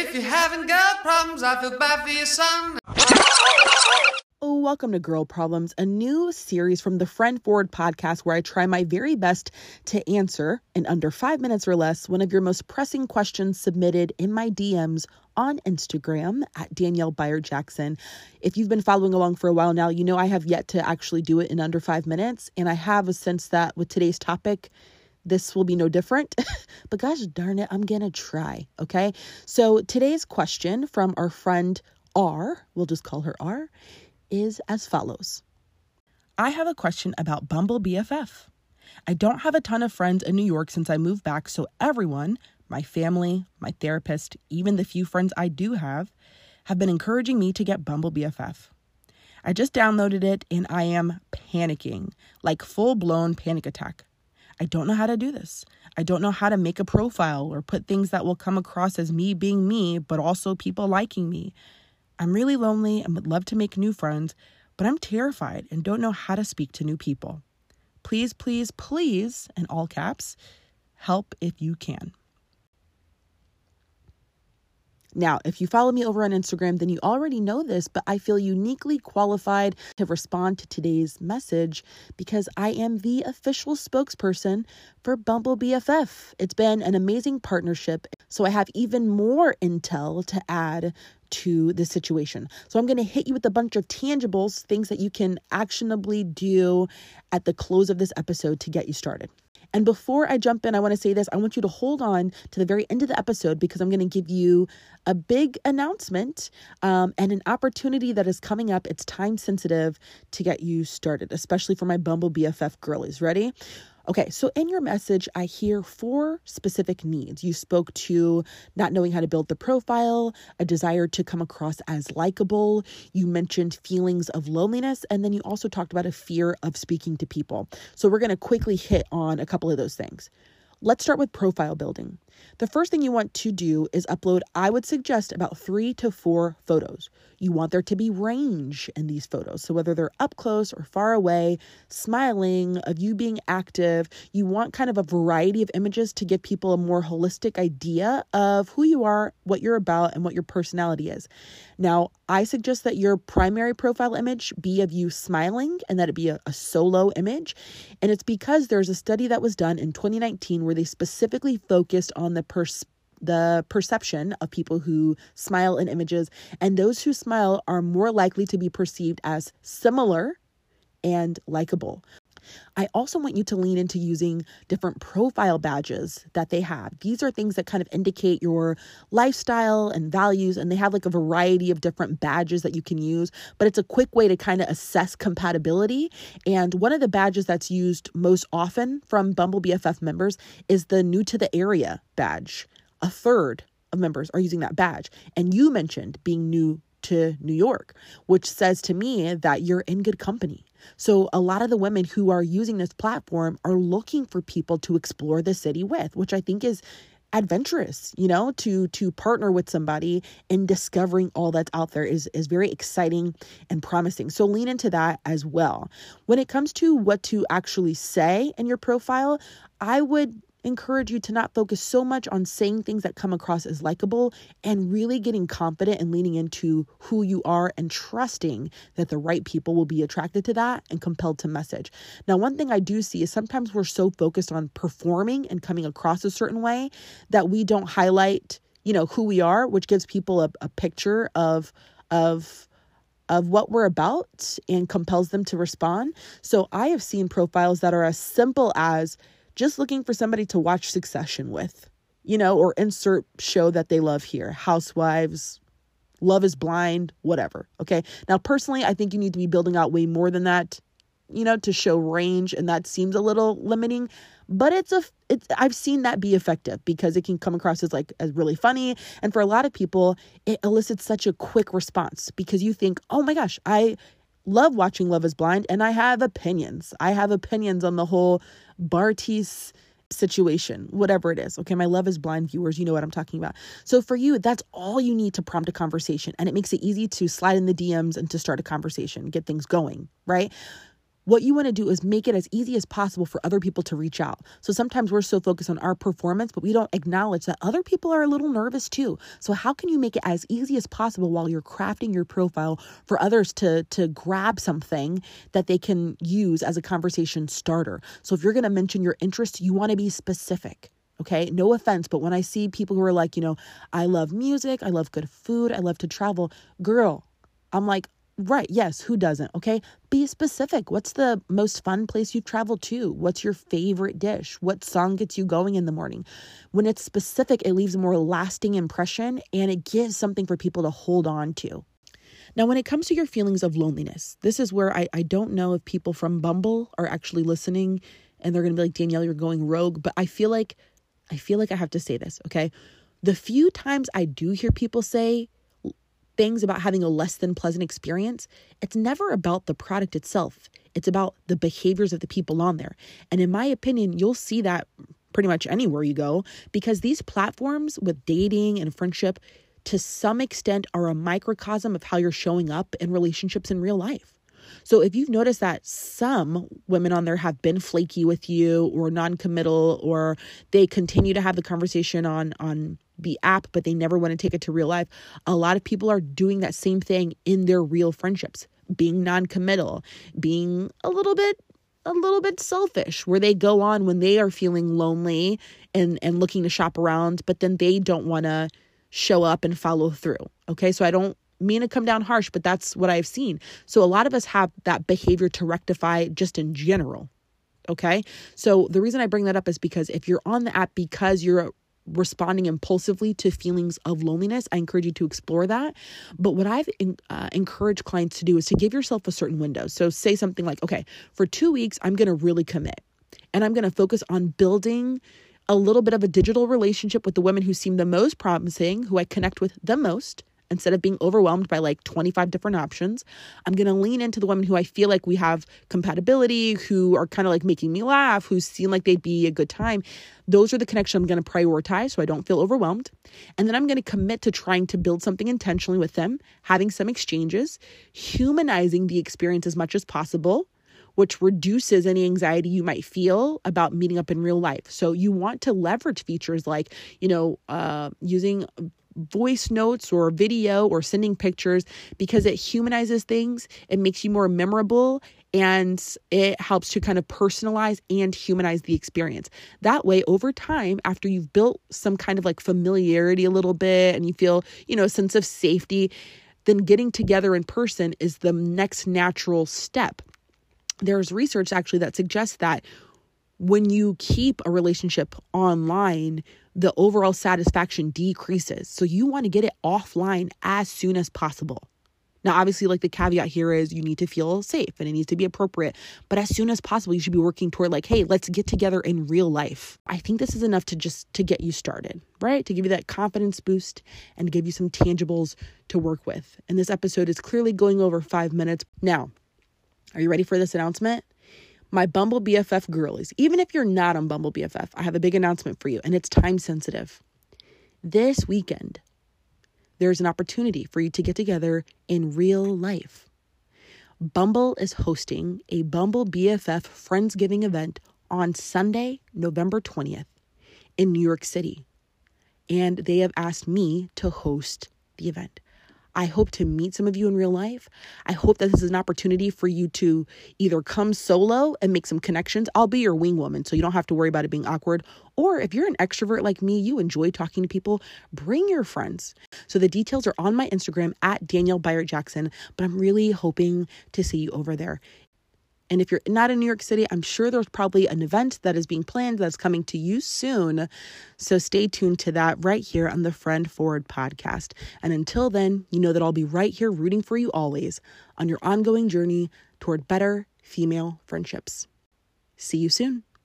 If you haven't got problems, I feel bad for your son. Oh, welcome to Girl Problems, a new series from the Friend Forward podcast where I try my very best to answer in under five minutes or less one of your most pressing questions submitted in my DMs on Instagram at Danielle Bayard Jackson. If you've been following along for a while now, you know I have yet to actually do it in under five minutes. And I have a sense that with today's topic, this will be no different. but gosh darn it, I'm going to try. Okay. So today's question from our friend R, we'll just call her R, is as follows I have a question about Bumble BFF. I don't have a ton of friends in New York since I moved back, so everyone, my family, my therapist, even the few friends I do have, have been encouraging me to get Bumble BFF. I just downloaded it and I am panicking, like full blown panic attack. I don't know how to do this. I don't know how to make a profile or put things that will come across as me being me, but also people liking me. I'm really lonely and would love to make new friends, but I'm terrified and don't know how to speak to new people. Please, please, please, in all caps, help if you can. Now, if you follow me over on Instagram, then you already know this, but I feel uniquely qualified to respond to today's message because I am the official spokesperson for Bumble BFF. It's been an amazing partnership, so I have even more intel to add to the situation. So I'm going to hit you with a bunch of tangibles, things that you can actionably do at the close of this episode to get you started. And before I jump in, I want to say this I want you to hold on to the very end of the episode because I'm going to give you a big announcement um, and an opportunity that is coming up. It's time sensitive to get you started, especially for my Bumble BFF girlies. Ready? Okay, so in your message, I hear four specific needs. You spoke to not knowing how to build the profile, a desire to come across as likable. You mentioned feelings of loneliness, and then you also talked about a fear of speaking to people. So we're going to quickly hit on a couple of those things. Let's start with profile building. The first thing you want to do is upload, I would suggest, about three to four photos. You want there to be range in these photos. So, whether they're up close or far away, smiling, of you being active, you want kind of a variety of images to give people a more holistic idea of who you are, what you're about, and what your personality is. Now, I suggest that your primary profile image be of you smiling and that it be a, a, solo image. And it's because there's a study that was done in 2019 where they specifically focused on the pers- the perception of people who smile in images, and those who smile are more likely to be perceived as similar and likable. I also want you to lean into using different profile badges that they have. These are things that kind of indicate your lifestyle and values, and they have like a variety of different badges that you can use, but it's a quick way to kind of assess compatibility. And one of the badges that's used most often from Bumble BFF members is the new to the area badge. A third of members are using that badge. And you mentioned being new to New York, which says to me that you're in good company. So, a lot of the women who are using this platform are looking for people to explore the city with, which I think is adventurous you know to to partner with somebody in discovering all that's out there is is very exciting and promising so lean into that as well when it comes to what to actually say in your profile i would encourage you to not focus so much on saying things that come across as likable and really getting confident and leaning into who you are and trusting that the right people will be attracted to that and compelled to message. Now, one thing I do see is sometimes we're so focused on performing and coming across a certain way that we don't highlight, you know, who we are, which gives people a, a picture of of of what we're about and compels them to respond. So I have seen profiles that are as simple as just looking for somebody to watch Succession with, you know, or insert show that they love here Housewives, Love is Blind, whatever. Okay. Now, personally, I think you need to be building out way more than that, you know, to show range. And that seems a little limiting. But it's a, it's, I've seen that be effective because it can come across as like, as really funny. And for a lot of people, it elicits such a quick response because you think, oh my gosh, I, love watching Love is Blind and I have opinions. I have opinions on the whole Bartise situation, whatever it is. Okay, my Love is Blind viewers, you know what I'm talking about. So for you, that's all you need to prompt a conversation and it makes it easy to slide in the DMs and to start a conversation, get things going, right? What you want to do is make it as easy as possible for other people to reach out. So sometimes we're so focused on our performance, but we don't acknowledge that other people are a little nervous too. So how can you make it as easy as possible while you're crafting your profile for others to to grab something that they can use as a conversation starter? So if you're going to mention your interests, you want to be specific. Okay, no offense, but when I see people who are like, you know, I love music, I love good food, I love to travel, girl, I'm like, Right. Yes. Who doesn't? Okay. Be specific. What's the most fun place you've traveled to? What's your favorite dish? What song gets you going in the morning? When it's specific, it leaves a more lasting impression and it gives something for people to hold on to. Now, when it comes to your feelings of loneliness, this is where I, I don't know if people from Bumble are actually listening and they're going to be like, Danielle, you're going rogue. But I feel like, I feel like I have to say this. Okay. The few times I do hear people say, things about having a less than pleasant experience, it's never about the product itself. It's about the behaviors of the people on there. And in my opinion, you'll see that pretty much anywhere you go because these platforms with dating and friendship to some extent are a microcosm of how you're showing up in relationships in real life. So if you've noticed that some women on there have been flaky with you or non-committal or they continue to have the conversation on on the app, but they never want to take it to real life. A lot of people are doing that same thing in their real friendships, being non-committal, being a little bit a little bit selfish where they go on when they are feeling lonely and and looking to shop around but then they don't want to show up and follow through okay? So i don't mean to come down harsh but that's what i've seen. So a lot of us have that behavior to rectify just in general okay? So the reason i bring that up is because if you're on the app because you're responding impulsively to feelings of loneliness, I encourage you to explore that. But what I've in, uh, encouraged clients to do is to give yourself a certain window. So say something like, okay, for two weeks, I'm going to really commit and I'm going to focus on building a little bit of a digital relationship with the women who seem the most promising, who I connect with the most instead of being overwhelmed by like 25 different options, I'm going to lean into the women who I feel like we have compatibility, who are kind of like making me laugh, who seem like they'd be a good time. Those are the connections I'm going to prioritize so I don't feel overwhelmed. And then I'm going to commit to trying to build something intentionally with them, having some exchanges, humanizing the experience as much as possible which reduces any anxiety you might feel about meeting up in real life. So you want to leverage features like, you know, uh, using voice notes or video or sending pictures because it humanizes things, it makes you more memorable, and it helps to kind of personalize and humanize the experience. That way, over time, after you've built some kind of like familiarity a little bit and you feel, you know, a sense of safety, then getting together in person is the next natural step. There's research actually that suggests that when you keep a relationship online, the overall satisfaction decreases. So you want to get it offline as soon as possible. Now, obviously, like the caveat here is you need to feel safe and it needs to be appropriate. But as soon as possible, you should be working toward like, hey, let's get together in real life. I think this is enough to just to get you started, right? To give you that confidence boost and give you some tangibles to work with. And this episode is clearly going over five minutes. Now, are you ready for this announcement? My Bumble BFF girlies, even if you're not on Bumble BFF, I have a big announcement for you, and it's time sensitive. This weekend, there's an opportunity for you to get together in real life. Bumble is hosting a Bumble BFF Friendsgiving event on Sunday, November 20th in New York City. And they have asked me to host the event. I hope to meet some of you in real life. I hope that this is an opportunity for you to either come solo and make some connections. I'll be your wing woman, so you don't have to worry about it being awkward. Or if you're an extrovert like me, you enjoy talking to people, bring your friends. So the details are on my Instagram at Danielle Bayard Jackson, but I'm really hoping to see you over there. And if you're not in New York City, I'm sure there's probably an event that is being planned that's coming to you soon. So stay tuned to that right here on the Friend Forward podcast. And until then, you know that I'll be right here rooting for you always on your ongoing journey toward better female friendships. See you soon.